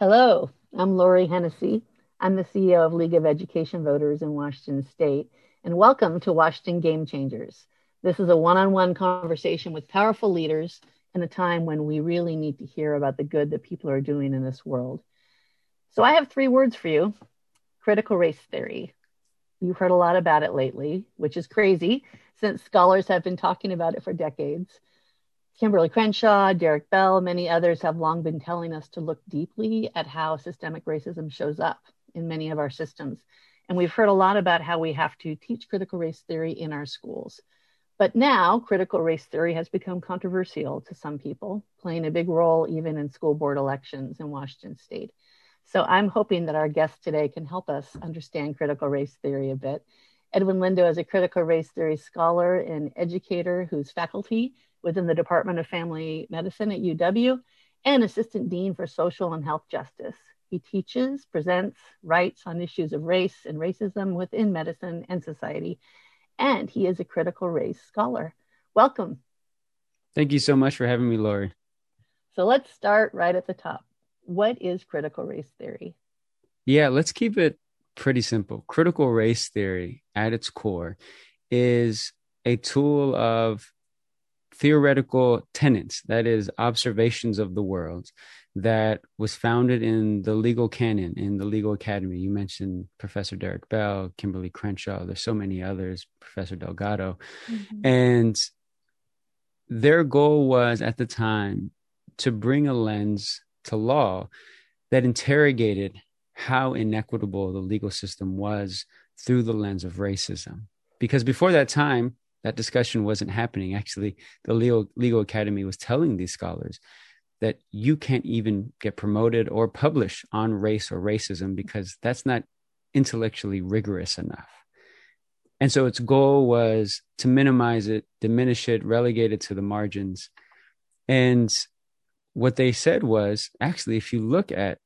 Hello, I'm Lauri Hennessey. I'm the CEO of League of Education Voters in Washington State, and welcome to Washington Game Changers. This is a one on one conversation with powerful leaders in a time when we really need to hear about the good that people are doing in this world. So, I have three words for you critical race theory. You've heard a lot about it lately, which is crazy since scholars have been talking about it for decades. Kimberly Crenshaw, Derek Bell, many others have long been telling us to look deeply at how systemic racism shows up in many of our systems. And we've heard a lot about how we have to teach critical race theory in our schools. But now, critical race theory has become controversial to some people, playing a big role even in school board elections in Washington state. So I'm hoping that our guest today can help us understand critical race theory a bit. Edwin Lindo is a critical race theory scholar and educator whose faculty within the Department of Family Medicine at UW and Assistant Dean for Social and Health Justice. He teaches, presents, writes on issues of race and racism within medicine and society, and he is a critical race scholar. Welcome. Thank you so much for having me, Lauri. So let's start right at the top. What is critical race theory? Yeah, let's keep it pretty simple. Critical race theory, at its core, is a tool of theoretical tenets, that is, observations of the world, that was founded in the legal canon, in the legal academy. You mentioned Professor Derek Bell, Kimberly Crenshaw, there's so many others, Professor Delgado. Mm-hmm. And their goal was at the time to bring a lens to law that interrogated how inequitable the legal system was through the lens of racism. Because before that time, that discussion wasn't happening. Actually, the legal, legal academy was telling these scholars that you can't even get promoted or publish on race or racism because that's not intellectually rigorous enough. And so its goal was to minimize it, diminish it, relegate it to the margins. And what they said was actually, if you look at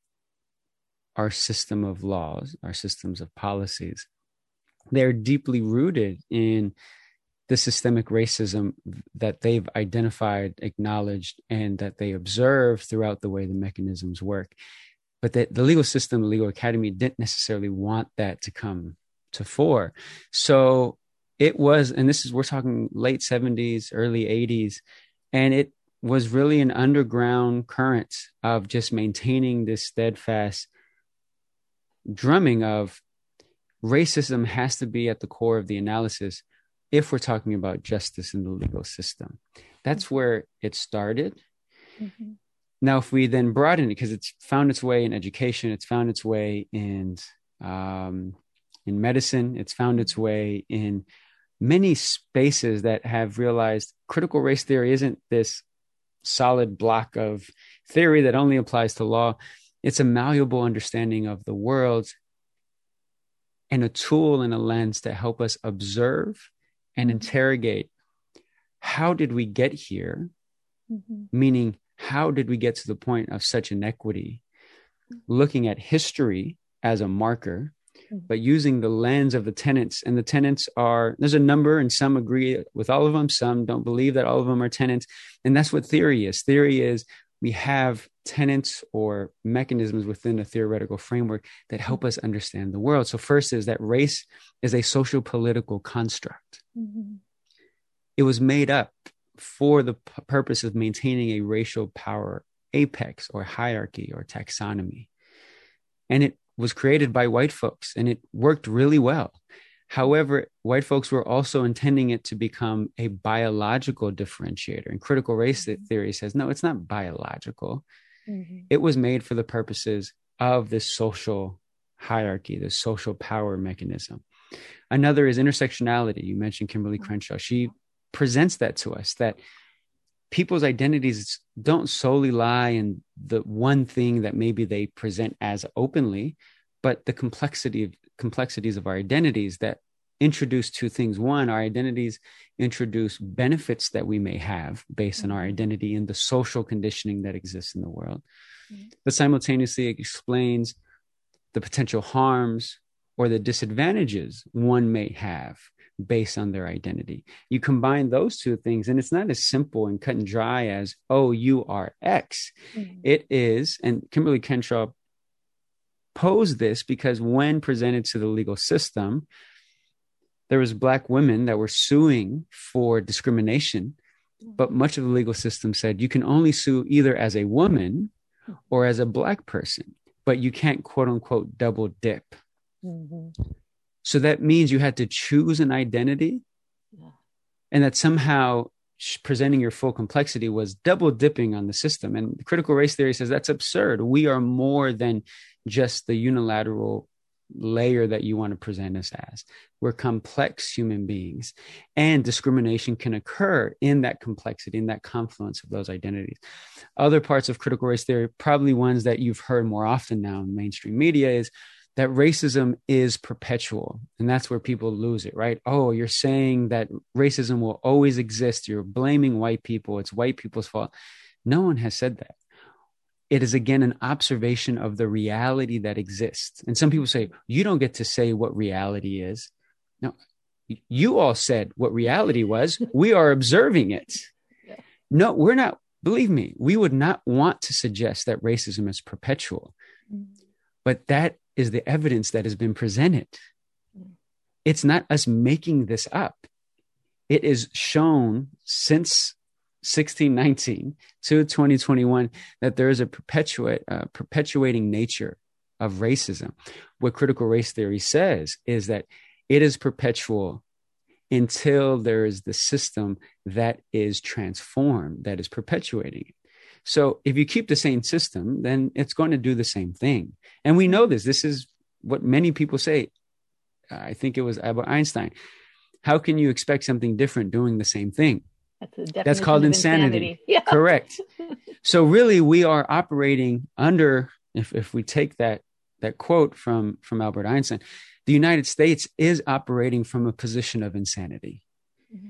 our system of laws, our systems of policies, they're deeply rooted in the systemic racism that they've identified, acknowledged, and that they observe throughout the way the mechanisms work. But that the legal system, the legal academy didn't necessarily want that to come to fore. So it was, and this is, we're talking late 70s, early 80s, and it was really an underground current of just maintaining this steadfast drumming of racism has to be at the core of the analysis if we're talking about justice in the legal system. That's mm-hmm. where it started. Mm-hmm. Now, if we then broaden it, because it's found its way in education, it's found its way in um, in medicine, it's found its way in many spaces that have realized critical race theory isn't this solid block of theory that only applies to law. It's a malleable understanding of the world and a tool and a lens to help us observe and interrogate how did we get here? Mm-hmm. Meaning, how did we get to the point of such inequity? Looking at history as a marker, mm-hmm. but using the lens of the tenants. And the tenants are there's a number, and some agree with all of them, some don't believe that all of them are tenants. And that's what theory is. Theory is we have tenets or mechanisms within a theoretical framework that help us understand the world. So, first is that race is a social political construct. Mm-hmm. It was made up for the p- purpose of maintaining a racial power apex or hierarchy or taxonomy. And it was created by white folks and it worked really well. However, white folks were also intending it to become a biological differentiator. And critical race mm-hmm. theory says, no, it's not biological. Mm-hmm. It was made for the purposes of this social hierarchy, this social power mechanism. Another is intersectionality. You mentioned Kimberly mm-hmm. Crenshaw. She presents that to us that people's identities don't solely lie in the one thing that maybe they present as openly, but the complexity of complexities of our identities that introduce two things. One, our identities introduce benefits that we may have based on our mm-hmm. identity and the social conditioning that exists in the world, mm-hmm. but simultaneously it explains the potential harms or the disadvantages one may have based on their identity. You combine those two things, and it's not as simple and cut and dry as, oh, you are X. Mm-hmm. It is, and Kimberly Crenshaw posed this because when presented to the legal system, there was black women that were suing for discrimination, but much of the legal system said you can only sue either as a woman or as a black person, but you can't quote unquote double dip. Mm-hmm. So that means you had to choose an identity yeah. and that somehow presenting your full complexity was double dipping on the system. And critical race theory says that's absurd. We are more than just the unilateral layer that you want to present us as. We're complex human beings, and discrimination can occur in that complexity, in that confluence of those identities. Other parts of critical race theory, probably ones that you've heard more often now in mainstream media, is that racism is perpetual. And that's where people lose it, right? Oh, you're saying that racism will always exist. You're blaming white people. It's white people's fault. No one has said that. It is again an observation of the reality that exists. And some people say, you don't get to say what reality is. No, you all said what reality was. We are observing it. No, we're not. Believe me, we would not want to suggest that racism is perpetual. Mm. But that is the evidence that has been presented. It's not us making this up. It is shown since 1619 to 2021 that there is a perpetuate, uh, perpetuating nature of racism. What critical race theory says is that it is perpetual until there is the system that is transformed, that is perpetuating it. So if you keep the same system, then it's going to do the same thing. And we know this. This is what many people say. I think it was Albert Einstein. How can you expect something different doing the same thing? That's, That's called insanity. insanity. Yeah. Correct. so really we are operating under if if we take that that quote from from Albert Einstein, the United States is operating from a position of insanity. Mm-hmm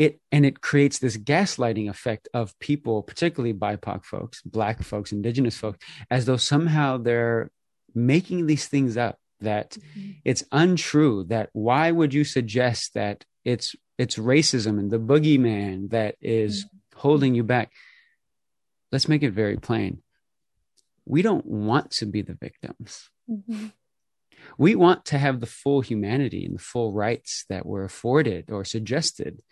it and it creates this gaslighting effect of people particularly bipoc folks black folks indigenous folks as though somehow they're making these things up that mm-hmm. it's untrue that why would you suggest that it's it's racism and the boogeyman that is mm-hmm. holding you back let's make it very plain we don't want to be the victims mm-hmm. we want to have the full humanity and the full rights that were afforded or suggested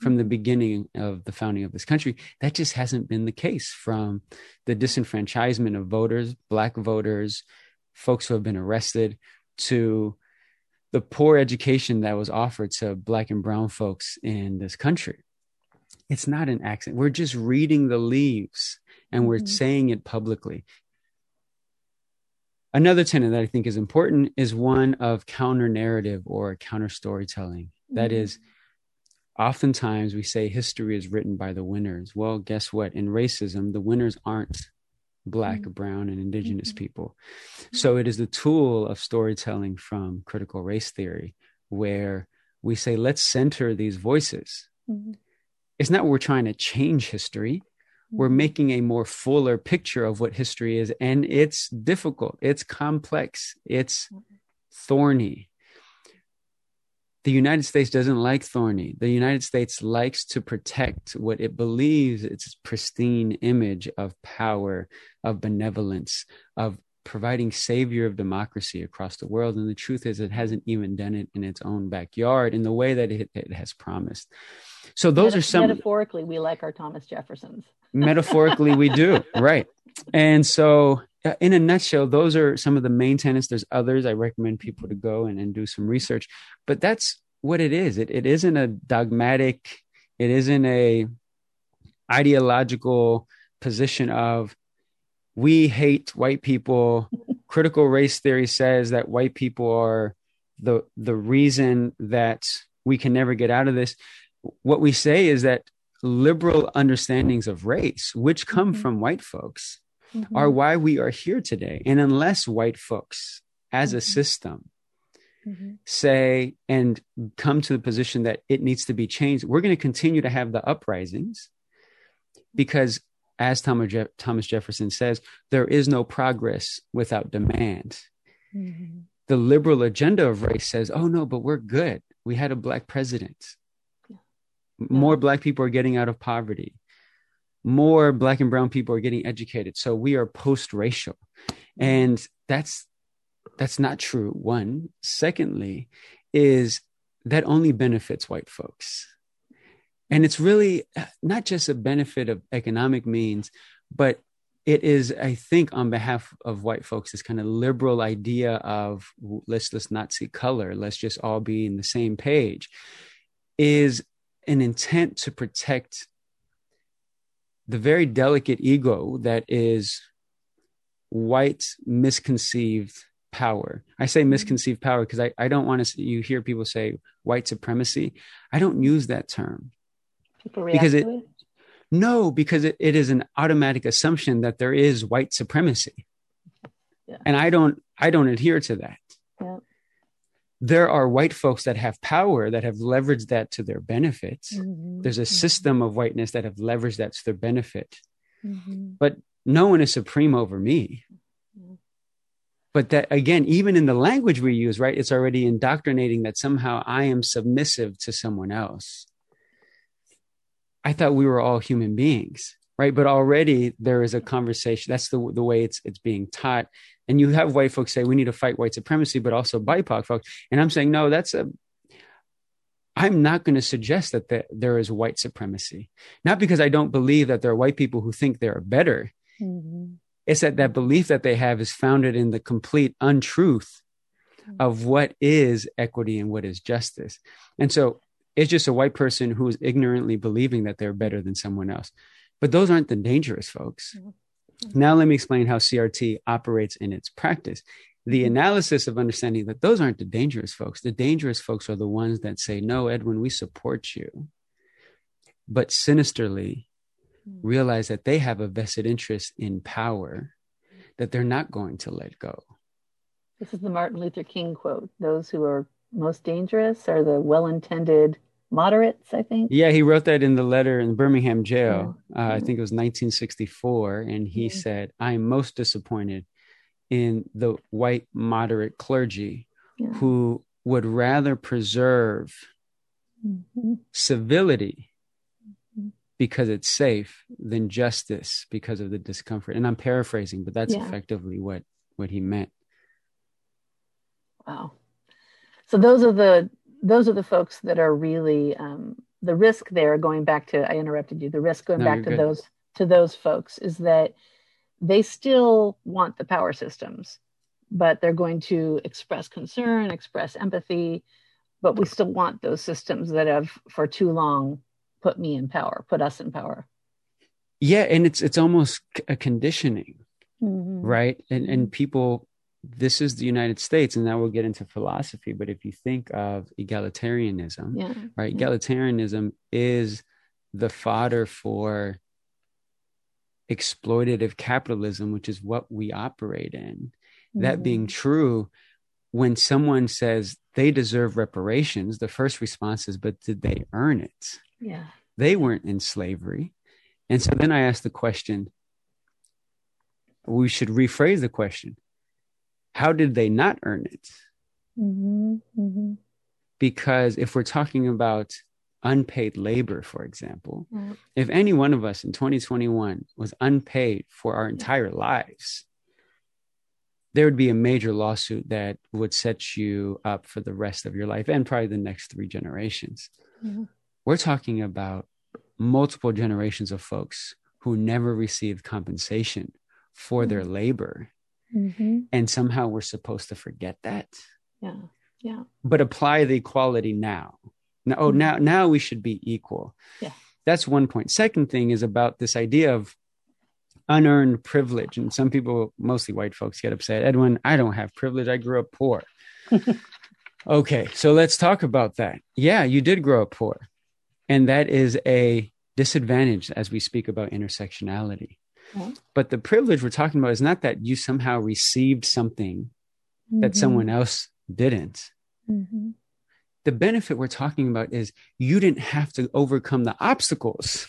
from the beginning of the founding of this country. That just hasn't been the case from the disenfranchisement of voters, Black voters, folks who have been arrested, to the poor education that was offered to Black and Brown folks in this country. It's not an accident. We're just reading the leaves and we're mm-hmm. saying it publicly. Another tenet that I think is important is one of counter narrative or counter storytelling. Mm-hmm. That is, oftentimes we say history is written by the winners. Well, guess what? In racism, the winners aren't black, mm-hmm. brown, and indigenous mm-hmm. people. So it is the tool of storytelling from critical race theory where we say, let's center these voices. Mm-hmm. It's not we're trying to change history. We're mm-hmm. making a more fuller picture of what history is. And it's difficult, it's complex, it's mm-hmm. thorny the United States doesn't like thorny. The United States likes to protect what it believes its pristine image of power, of benevolence, of providing savior of democracy across the world. And the truth is, it hasn't even done it in its own backyard in the way that it, it has promised. So those are some metaphorically, we like our Thomas Jeffersons. metaphorically, we do right. And so in a nutshell, those are some of the main tenets. There's others. I recommend people to go and, and do some research, but that's what it is. It, it isn't a dogmatic, it isn't a ideological position of we hate white people. Critical race theory says that white people are the the reason that we can never get out of this. What we say is that liberal understandings of race, which come mm-hmm. from white folks, mm-hmm. are why we are here today. And unless white folks, as mm-hmm. a system, mm-hmm. say and come to the position that it needs to be changed, we're going to continue to have the uprisings because, as Thomas, Je- Thomas Jefferson says, there is no progress without demand. Mm-hmm. The liberal agenda of race says, oh, no, but we're good. We had a black president. Yeah. More black people are getting out of poverty more black and brown people are getting educated so we are post-racial And that's that's not true. One. Secondly, is that only benefits white folks. And it's really uh, not just a benefit of economic means, but it is, I think, on behalf of white folks, this kind of liberal idea of let's let's not see color, let's just all be in the same page, is an intent to protect the very delicate ego that is white misconceived power. I say mm-hmm. misconceived power because I, I don't want to you hear people say white supremacy. I don't use that term. because it, it, no, because it, it is an automatic assumption that there is white supremacy. Yeah. And I don't I don't adhere to that. Yeah there are white folks that have power that have leveraged that to their benefits. Mm-hmm. There's a mm-hmm. system of whiteness that have leveraged that to their benefit. Mm-hmm. But no one is supreme over me. But that again, even in the language we use, right, it's already indoctrinating that somehow I am submissive to someone else. I thought we were all human beings, right? But already there is a conversation. That's the the way it's it's being taught and you have white folks say we need to fight white supremacy, but also BIPOC folks. And I'm saying, no, that's a, I'm not going to suggest that the, there is white supremacy. Not because I don't believe that there are white people who think they're better. Mm-hmm. It's that that belief that they have is founded in the complete untruth mm-hmm. of what is equity and what is justice. And so it's just a white person who is ignorantly believing that they're better than someone else. But those aren't the dangerous folks. Mm-hmm. Now, let me explain how CRT operates in its practice. The mm-hmm. analysis of understanding that those aren't the dangerous folks. The dangerous folks are the ones that say, No, Edwin, we support you. But sinisterly mm. realize that they have a vested interest in power that they're not going to let go. This is the Martin Luther King quote Those who are most dangerous are the well intended moderates, I think. Yeah, he wrote that in the letter in Birmingham jail. Yeah. Uh, I think it was 1964. And he yeah. said, I am most disappointed in the white moderate clergy yeah. who would rather preserve mm-hmm. civility mm-hmm. because it's safe than justice because of the discomfort. And I'm paraphrasing, but that's effectively what, what he meant. Wow. So those are the those are the folks that are really um, the risk there going back to i interrupted you the risk going no, back to good. those to those folks is that they still want the power systems but they're going to express concern express empathy but we still want those systems that have for too long put me in power put us in power yeah and it's it's almost a conditioning mm-hmm. right and and people this is the United States, and now we'll get into philosophy. But if you think of egalitarianism, yeah, right, egalitarianism is the fodder for exploitative capitalism, which is what we operate in. Mm-hmm. That being true, when someone says they deserve reparations, the first response is, but did they earn it? Yeah. They weren't in slavery. And so then I ask the question, we should rephrase the question how did they not earn it? Mm-hmm, mm-hmm. Because if we're talking about unpaid labor, for example, mm-hmm. if any one of us in 2021 was unpaid for our entire lives, there would be a major lawsuit that would set you up for the rest of your life and probably the next three generations. Mm-hmm. We're talking about multiple generations of folks who never received compensation for their mm-hmm. labor Mm-hmm. And somehow we're supposed to forget that. Yeah. Yeah. But apply the equality now. Now, oh, mm-hmm. now, now we should be equal. Yeah. That's one point. Second thing is about this idea of unearned privilege. And some people, mostly white folks, get upset. Edwin, I don't have privilege. I grew up poor. okay. So let's talk about that. Yeah, you did grow up poor. And that is a disadvantage as we speak about intersectionality. But the privilege we're talking about is not that you somehow received something mm-hmm. that someone else didn't. Mm-hmm. The benefit we're talking about is you didn't have to overcome the obstacles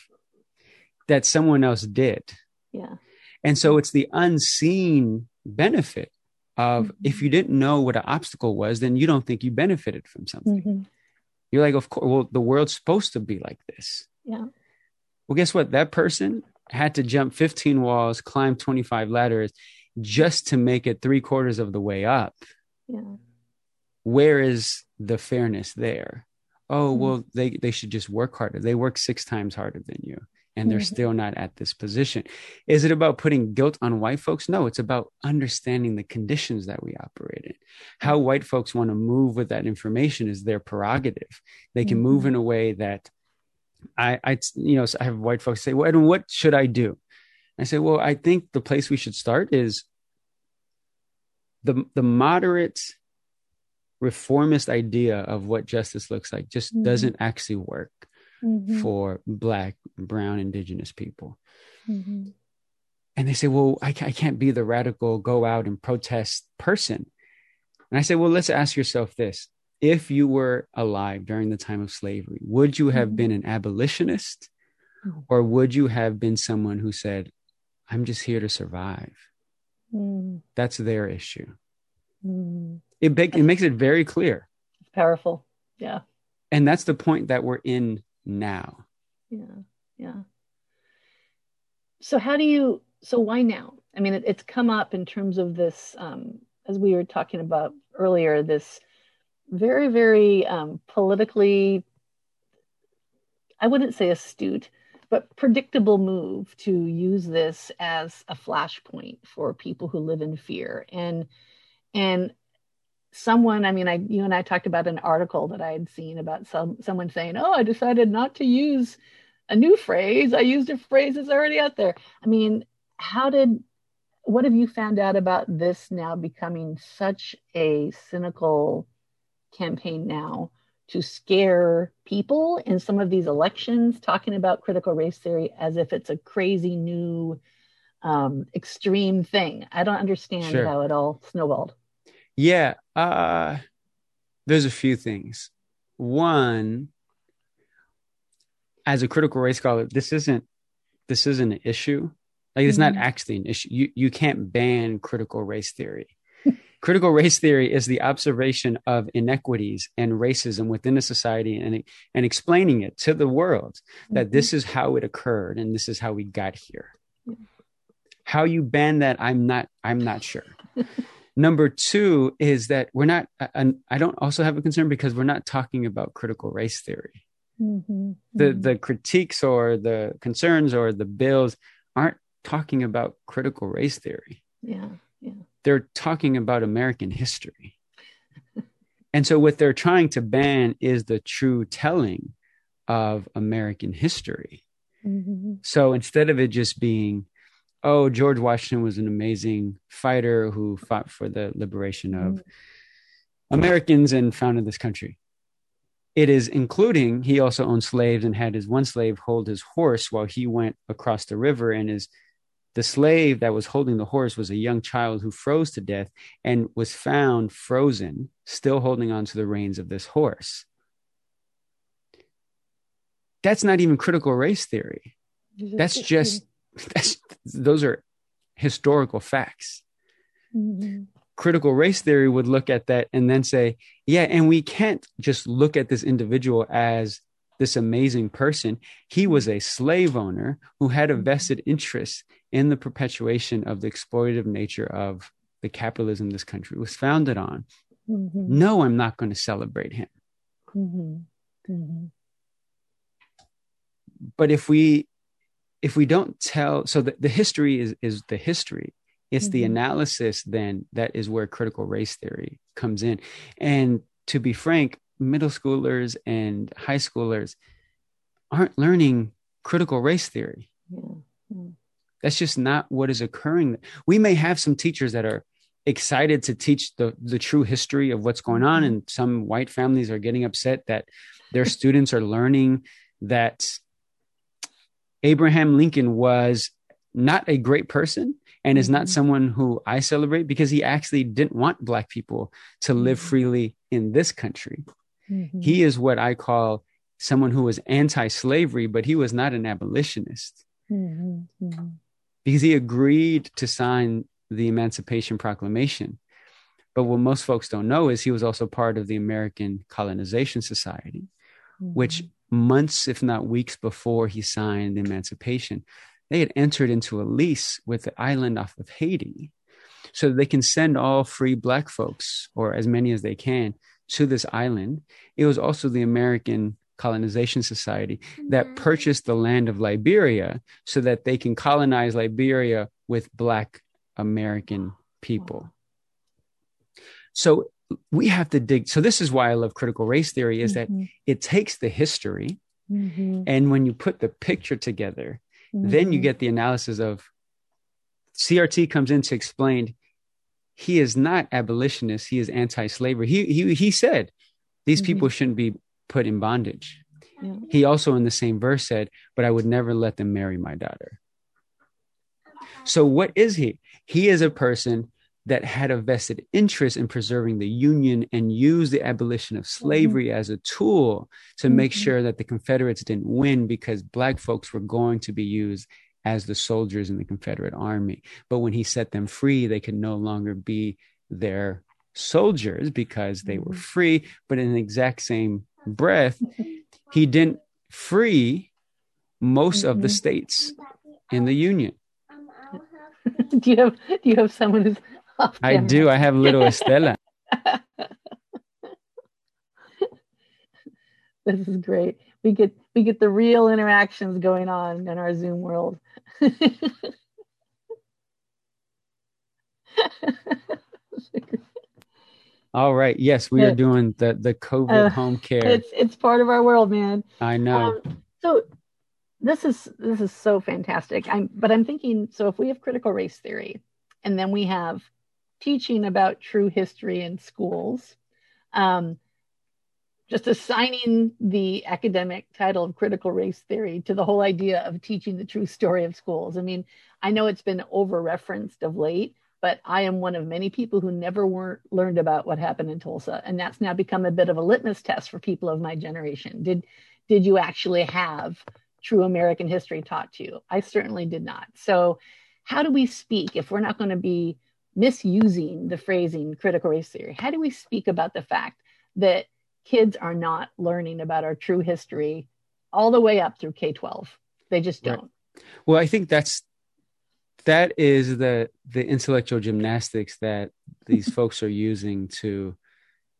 that someone else did. Yeah. And so it's the unseen benefit of mm-hmm. if you didn't know what an obstacle was, then you don't think you benefited from something. Mm-hmm. You're like, of course, well, the world's supposed to be like this. Yeah. Well, guess what? That person had to jump 15 walls, climb 25 ladders, just to make it three quarters of the way up. Yeah. Where is the fairness there? Oh, mm-hmm. well, they, they should just work harder. They work six times harder than you and they're mm-hmm. still not at this position. Is it about putting guilt on white folks? No, it's about understanding the conditions that we operate in. How mm-hmm. white folks want to move with that information is their prerogative. They can mm-hmm. move in a way that I, I, you know, I have white folks say, "Well, Edwin, what should I do?" I say, "Well, I think the place we should start is the the moderate." reformist idea of what justice looks like just mm-hmm. doesn't actually work mm-hmm. for black brown indigenous people mm-hmm. and they say well I, I can't be the radical go out and protest person and i say well let's ask yourself this if you were alive during the time of slavery would you have mm-hmm. been an abolitionist mm-hmm. or would you have been someone who said i'm just here to survive mm. that's their issue mm. it, it makes it very clear powerful yeah and that's the point that we're in now. Yeah. Yeah. So how do you so why now? I mean it, it's come up in terms of this um, as we were talking about earlier this very very um, politically I wouldn't say astute but predictable move to use this as a flashpoint for people who live in fear. And and someone i mean i you and i talked about an article that i had seen about some someone saying oh i decided not to use a new phrase. I used a phrase that's already out there. I mean how did what have you found out about this now becoming such a cynical campaign now to scare people in some of these elections talking about critical race theory as if it's a crazy new um, extreme thing i don't understand sure. how it all snowballed yeah, uh, there's a few things. One, as a critical race scholar, this isn't this isn't an issue. Like it's mm-hmm. not actually an issue. You you can't ban critical race theory. Critical race theory is the observation of inequities and racism within a society and and explaining it to the world that mm-hmm. this is how it occurred and this is how we got here. How you ban that, I'm not I'm not sure. Number two is that we're not, and I don't also have a concern because we're not talking about critical race theory. Mm-hmm, the mm-hmm. the critiques or the concerns or the bills aren't talking about critical race theory. Yeah, yeah. They're talking about American history. and so what they're trying to ban is the true telling of American history. Mm-hmm. So instead of it just being oh, George Washington was an amazing fighter who fought for the liberation of mm-hmm. Americans and founded this country. It is including he also owned slaves and had his one slave hold his horse while he went across the river and his the slave that was holding the horse was a young child who froze to death and was found frozen, still holding on to the reins of this horse. That's not even critical race theory. That's just that's, those are historical facts. Mm-hmm. Critical race theory would look at that and then say, yeah, and we can't just look at this individual as this amazing person. He was a slave owner who had a mm-hmm. vested interest in the perpetuation of the exploitative nature of the capitalism this country was founded on. Mm-hmm. No, I'm not going to celebrate him. Mm-hmm. Mm-hmm. But if we if we don't tell so the, the history is is the history it's mm-hmm. the analysis then that is where critical race theory comes in and to be frank middle schoolers and high schoolers aren't learning critical race theory yeah. that's just not what is occurring we may have some teachers that are excited to teach the the true history of what's going on mm-hmm. and some white families are getting upset that their students are learning that Abraham Lincoln was not a great person and is not mm-hmm. someone who I celebrate because he actually didn't want black people to live mm-hmm. freely in this country. Mm-hmm. He is what I call someone who was anti-slavery, but he was not an abolitionist mm-hmm. mm-hmm. because he agreed to sign the Emancipation Proclamation. But what most folks don't know is he was also part of the American Colonization Society, which mm-hmm months, if not weeks before he signed the emancipation, they had entered into a lease with the island off of Haiti so they can send all free black folks or as many as they can to this island. It was also the American Colonization Society that mm-hmm. purchased the land of Liberia so that they can colonize Liberia with Black American people. So we have to dig. So this is why I love critical race theory is mm-hmm. that it takes the history mm-hmm. and when you put the picture together, then you mm-hmm. get the analysis of CRT comes in to explain he is not abolitionist, he is anti-slavery. He he he said these mm-hmm. people shouldn't be put in bondage. Yeah. He also in the same verse said, "But I would never let them marry my daughter." So what is he? He is a person that had a vested interest in preserving the Union and used the abolition of slavery mm-hmm. as a tool to mm-hmm. make sure that the Confederates didn't win because Black folks were going to be used as the soldiers in the Confederate Army. But when he set them free, they could no longer be their soldiers because they were mm-hmm. free. But in the exact same breath, he didn't free most of the mm-hmm. states in the Union. do you have do you have someone who's off I do. I have little Estella. this is great. We get we get the real interactions going on in our Zoom world. All right. Yes, we are doing the the COVID uh, home care. It's it's part of our world, man. I know. Um, so this is this is so fantastic. I'm but I'm thinking so if we have critical race theory and then we have teaching about true history in schools. Um, just assigning the academic title of critical race theory to the whole idea of teaching the true story of schools. I mean, I know it's been over referenced of late, but I am one of many people who never were, learned about what happened in Tulsa. And that's now become a bit of a litmus test for people of my generation. Did, did you actually have true American history taught to you? I certainly did not. So, how do we speak if we're not going to be misusing the phrasing critical race theory? How do we speak about the fact that kids are not learning about our true history all the way up through K 12? They just don't. Right. Well, I think that's that is the the intellectual gymnastics that these folks are using to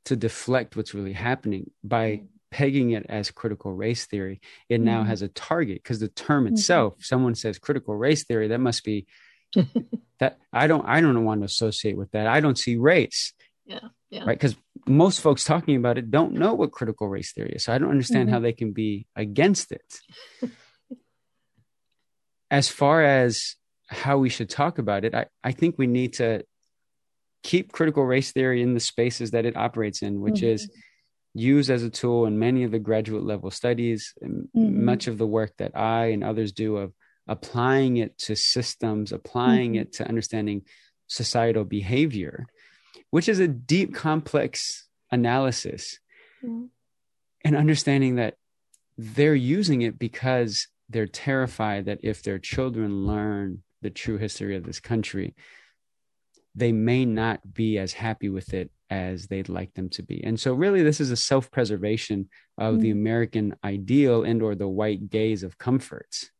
to deflect what's really happening by pegging it as critical race theory it now mm-hmm. has a target because the term mm-hmm. itself mm-hmm. someone says critical race theory that must be that I don't I don't want to associate with that. I don't see race. Yeah. yeah. Right. Because most folks talking about it don't know what critical race theory is. So I don't understand mm-hmm. how they can be against it. as far as how we should talk about it, I, I think we need to keep critical race theory in the spaces that it operates in, which mm-hmm. is used as a tool in many of the graduate level studies. Mm-hmm. Much of the work that I and others do of applying it to systems, applying mm-hmm. it to understanding societal behavior, which is a deep, complex analysis, and understanding that they're using it because they're terrified that if their children learn the true history of this country, they may not be as happy with it as they'd like them to be. And so really this is a self-preservation of mm-hmm. the American ideal and or the white gaze of comforts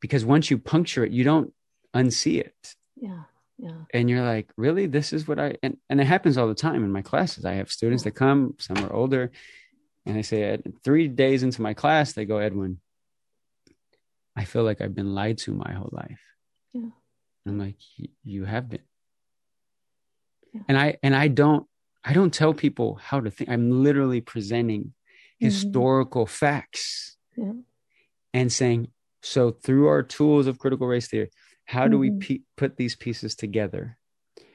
because once you puncture it, you don't unsee it. Yeah. Yeah. And you're like, really? This is what I and, and it happens all the time in my classes. I have students that come, some are older, and they say three days into my class, they go, Edwin, I feel like I've been lied to my whole life. Yeah. I'm like, you have been. Yeah. And I and I don't I don't tell people how to think. I'm literally presenting mm-hmm. historical facts yeah. and saying so, through our tools of critical race theory, how do mm-hmm. we pe- put these pieces together?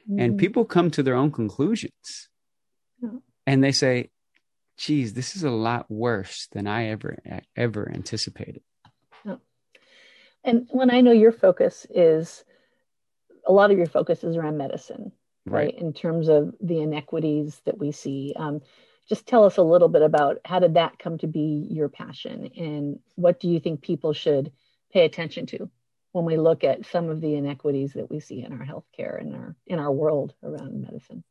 Mm-hmm. And people come to their own conclusions. Yeah. And they say, geez, this is a lot worse than I ever, ever anticipated. Yeah. And when I know your focus is, a lot of your focus is around medicine, right? right? In terms of the inequities that we see. Um, just tell us a little bit about how did that come to be your passion and what do you think people should pay attention to when we look at some of the inequities that we see in our healthcare and our in our world around medicine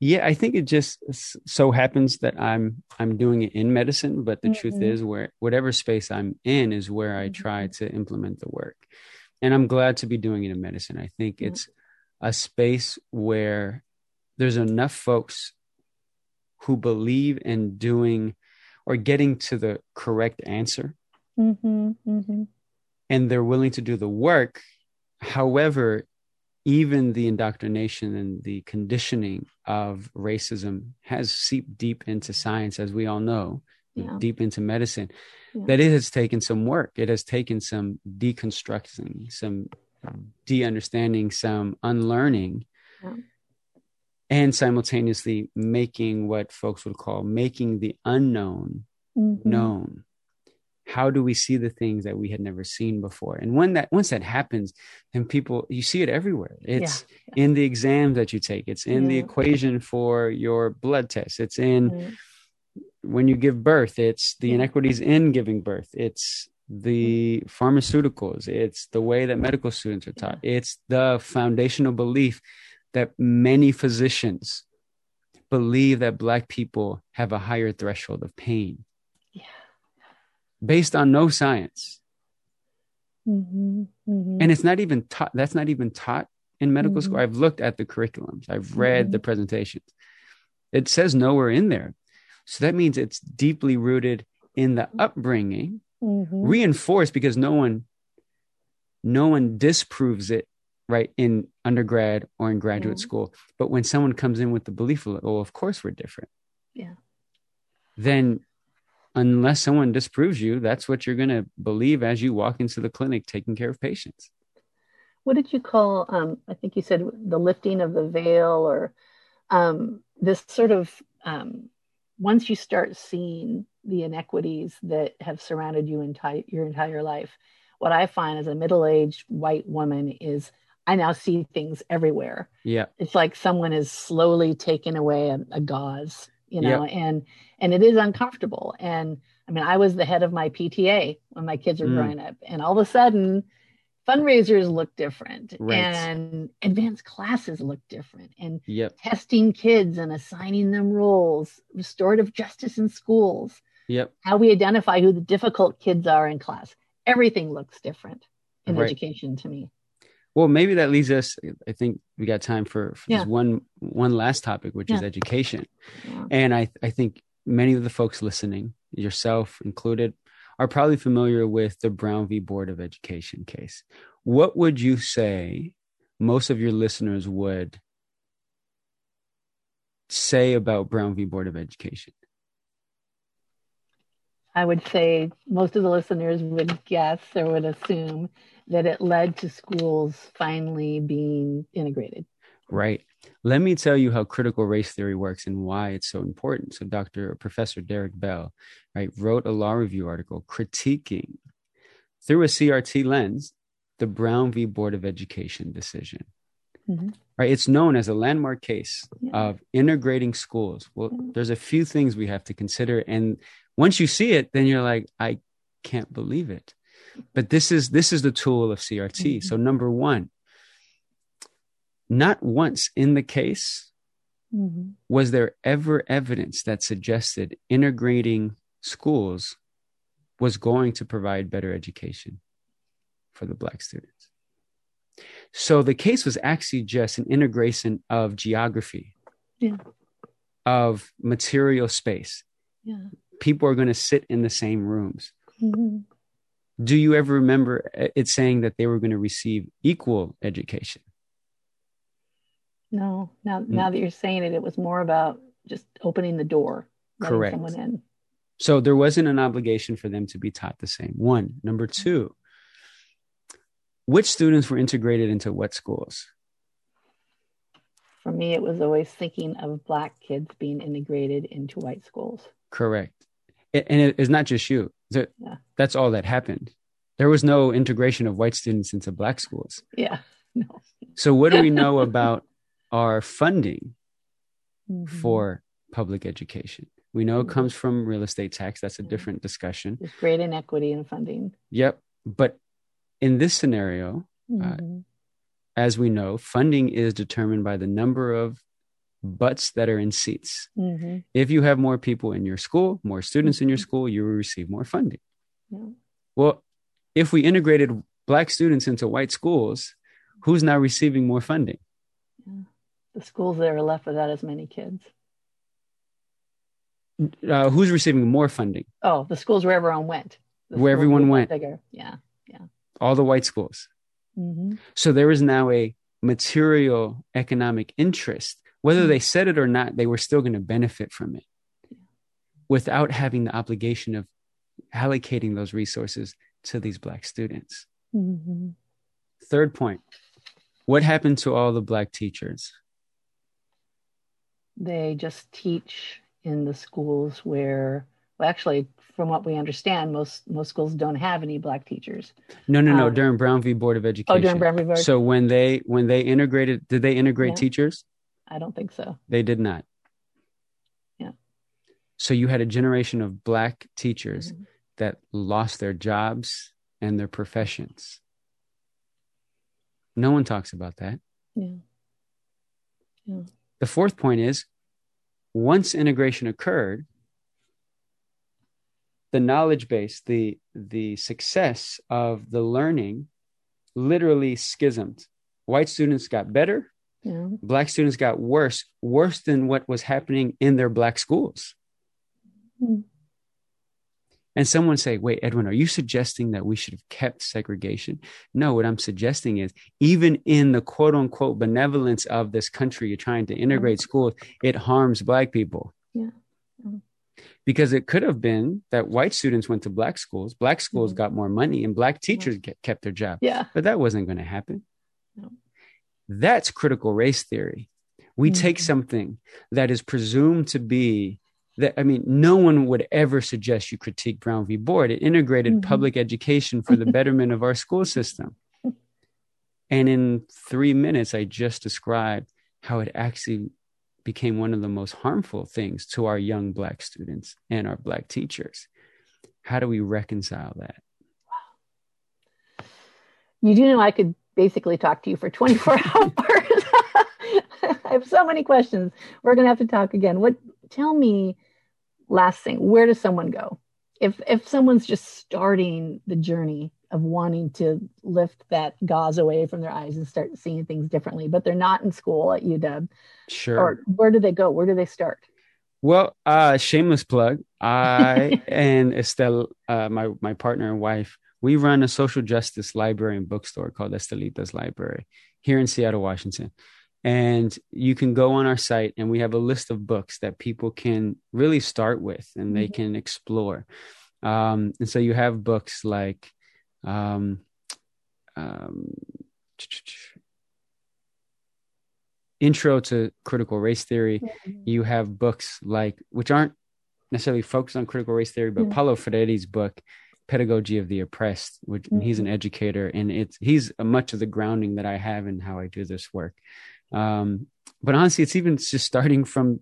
yeah i think it just so happens that i'm i'm doing it in medicine but the mm-hmm. truth is where whatever space i'm in is where i try mm-hmm. to implement the work and i'm glad to be doing it in medicine i think it's a space where there's enough folks who believe in doing or getting to the correct answer Mm-hmm, mm-hmm. And they're willing to do the work. However, even the indoctrination and the conditioning of racism has seeped deep into science, as we all know, Yeah. deep into medicine, Yeah. that it has taken some work. It has taken some deconstructing, some de understanding, some unlearning, Yeah. and simultaneously making what folks would call making the unknown Mhm. known how do we see the things that we had never seen before? And when that once that happens then people you see it everywhere. It's in the exam that you take. It's in the equation for your blood test. It's in Right. when you give birth it's the inequities in giving birth. It's the pharmaceuticals. It's the way that medical students are taught. It's the foundational belief that many physicians believe that black people have a higher threshold of pain. Yeah. Based on no science Mhm, mhm. and it's not even taught that's not even taught in medical school Mhm. i've looked at the curriculums i've read the presentations it says nowhere in there so that means it's deeply rooted in the upbringing Mhm. reinforced because no one no one disproves it right in undergrad or in graduate Mhm. school but when someone comes in with the belief oh of course we're different Yeah. then unless someone disproves you that's what you're going to believe as you walk into the clinic taking care of patients. What did you call um, i think you said the lifting of the veil or um, this sort of um, once you start seeing the inequities that have surrounded you entire your entire life what i find as a middle-aged white woman is i now see things everywhere. Yeah. It's like someone is slowly taking away a, a gauze you know and and it is uncomfortable and i mean i was the head of my pta when my kids were Mm. growing up and all of a sudden fundraisers look different Right. and advanced classes look different and yep testing kids and assigning them roles restorative justice in schools yep how we identify who the difficult kids are in class everything looks different in Right. education to me Well, maybe that leads us. I think we got time for, for Yeah. this one one last topic, which is education. Yeah. And I I think many of the folks listening, yourself included, are probably familiar with the Brown v. Board of Education case. What would you say most of your listeners would say about Brown v. Board of Education? I would say most of the listeners would guess or would assume that it led to schools finally being integrated. Right. Let me tell you how critical race theory works and why it's so important. So, Dr. Professor Derek Bell, right, wrote a law review article critiquing through a CRT lens the Brown v. Board of Education decision. Mhm. Right. It's known as a landmark case Yeah. of integrating schools. Well, Mhm. there's a few things we have to consider. And once you see it, then you're like, I can't believe it. But this is this is the tool of CRT. Mhm. So number one, not once in the case Mhm. was there ever evidence that suggested integrating schools was going to provide better education for the black students so the case was actually just an integration of geography Yeah. of material space Yeah. People are going to sit in the same rooms Mhm. do you ever remember it saying that they were going to receive equal education No, now Mm. now that you're saying it, it was more about just opening the door, letting Correct. someone in. So there wasn't an obligation for them to be taught the same. One. Number two, which students were integrated into what schools? For me, it was always thinking of black kids being integrated into white schools. Correct. And it- it's not just you. Yeah. That's all that happened. There was no integration of white students into black schools. Yeah. No. So what do we know about our funding Mhm. for public education? We know it Mhm. comes from real estate tax. That's a different discussion. There's great inequity in funding. Yep. But in this scenario, Uh, Mhm. as we know, funding is determined by the number of butts that are in seats. Mhm. If you have more people in your school, more students in your Mhm. school, you will receive more funding. Yeah. Well, if we integrated black students into white schools, who's now receiving more funding? The schools that are left without as many kids. Uh, who's receiving more funding? Oh, the schools where everyone went. The where everyone went. Bigger. Yeah. Yeah. All the white schools. Mm-hmm. So there is now a material economic interest. Whether mm-hmm. they said it or not, they were still going to benefit from it without having the obligation of allocating those resources to these Black students. Mm-hmm. Third point what happened to all the Black teachers? They just teach in the schools where, well, actually, from what we understand, most most schools don't have any black teachers. No, no, no. Um, during Brown v. Board of Education. Oh, during Brown v. Board. So when they when they integrated, did they integrate Yeah. teachers? I don't think so. They did not. Yeah. So you had a generation of black teachers Mhm. that lost their jobs and their professions. No one talks about that. Yeah. Yeah. The fourth point is once integration occurred, the knowledge base, the the success of the learning literally schismed. White students got better, Yeah. black students got worse, worse than what was happening in their black schools. Hmm. And someone say, wait, Edwin, are you suggesting that we should have kept segregation? No, what I'm suggesting is even in the quote unquote benevolence of this country, you're trying to integrate schools, it harms black people. Yeah. Mm. Because it could have been that white students went to black schools, black schools Mhm. got more money, and black teachers get, kept their job. Yeah. But that wasn't going to happen. That's critical race theory. We take Mhm. something that is presumed to be that, I mean, no one would ever suggest you critique Brown v. Board. It integrated Mhm. public education for the betterment of our school system. And in three minutes, I just described how it actually became one of the most harmful things to our young Black students and our Black teachers. How do we reconcile that? You do know I could basically talk to you for 24 hours. I have so many questions. We're going to have to talk again. What tell me last thing, where does someone go? If if someone's just starting the journey of wanting to lift that gauze away from their eyes and start seeing things differently, but they're not in school at UW, Sure. or where do they go? Where do they start? Well, uh, shameless plug. I and Estelle, uh, my my partner and wife, we run a social justice library and bookstore called Estelita's Library here in Seattle, Washington. And you can go on our site, and we have a list of books that people can really start with, and they Mhm. can explore. Um, and so you have books like um, um, Intro to Critical Race Theory you have books like which aren't necessarily focused on critical race theory but Yeah. paulo freire's book pedagogy of the oppressed which and he's an educator and it's he's much of the grounding that i have in how i do this work um, but honestly it's even just starting from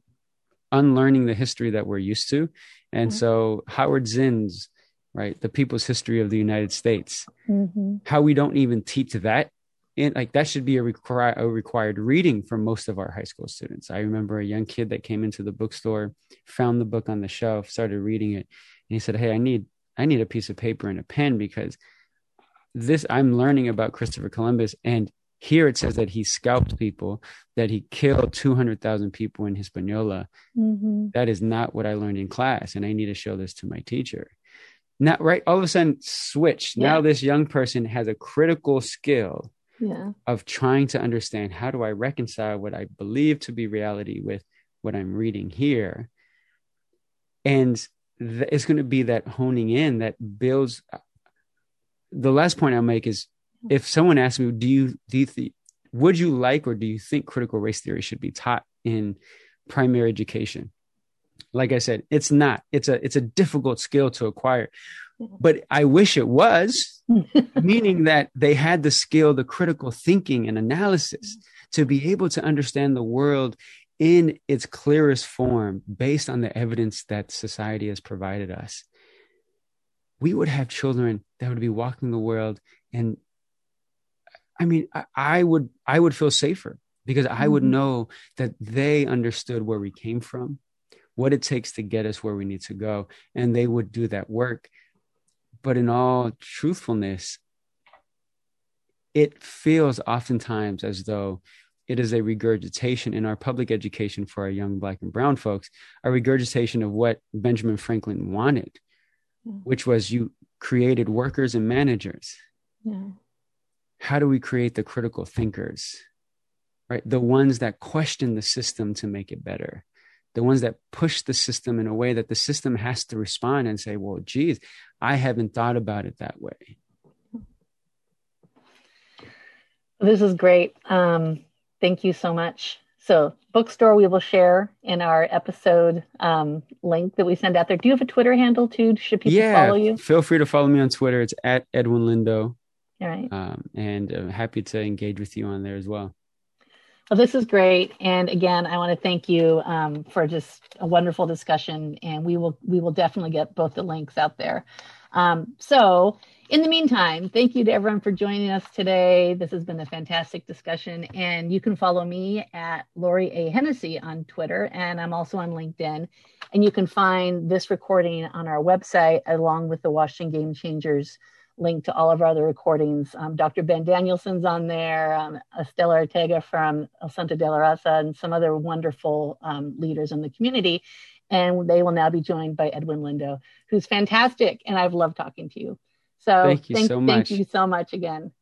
unlearning the history that we're used to and Mhm. so howard zinn's right the people's history of the united states Mhm. how we don't even teach that and like that should be a, require, a required reading for most of our high school students i remember a young kid that came into the bookstore found the book on the shelf started reading it and he said hey i need i need a piece of paper and a pen because this i'm learning about christopher columbus and here it says that he scalped people that he killed 200000 people in hispaniola Mhm. that is not what i learned in class and i need to show this to my teacher now right all of a sudden switch now this young person has a critical skill Yeah. of trying to understand how do I reconcile what I believe to be reality with what I'm reading here. And th- it's going to be that honing in that builds. Uh, the last point I'll make is if someone asks me, do you, do you think, would you like or do you think critical race theory should be taught in primary education? Like I said, it's not. It's a it's a difficult skill to acquire. But I wish it was, meaning that they had the skill, the critical thinking and analysis to be able to understand the world in its clearest form based on the evidence that society has provided us. We would have children that would be walking the world and I mean, I, I would I would feel safer because I would Mhm. know that they understood where we came from, what it takes to get us where we need to go, and they would do that work. But in all truthfulness, it feels oftentimes as though it is a regurgitation in our public education for our young black and brown folks, a regurgitation of what Benjamin Franklin wanted, mm. which was you created workers and managers. Yeah. How do we create the critical thinkers? Right? The ones that question the system to make it better. The ones that push the system in a way that the system has to respond and say, well, geez, I haven't thought about it that way. This is great. Um, thank you so much. So, bookstore, we will share in our episode um, link that we send out there. Do you have a Twitter handle too? Should people yeah, follow you? Feel free to follow me on Twitter. It's at Edwin Lindo. All right. Um, and I'm happy to engage with you on there as well. Well, this is great, and again, I want to thank you um, for just a wonderful discussion. And we will we will definitely get both the links out there. Um, so, in the meantime, thank you to everyone for joining us today. This has been a fantastic discussion, and you can follow me at Lauri A Hennessey on Twitter, and I'm also on LinkedIn. And you can find this recording on our website along with the Washington Game Changers link to all of our other recordings. Um, Dr. Ben Danielson's on there, um, Estela Ortega from El Centro de la Raza, and some other wonderful um, leaders in the community. And they will now be joined by Edwin Lindo, who's fantastic. And I've loved talking to you. So thank you thank, so much. Thank you so much again.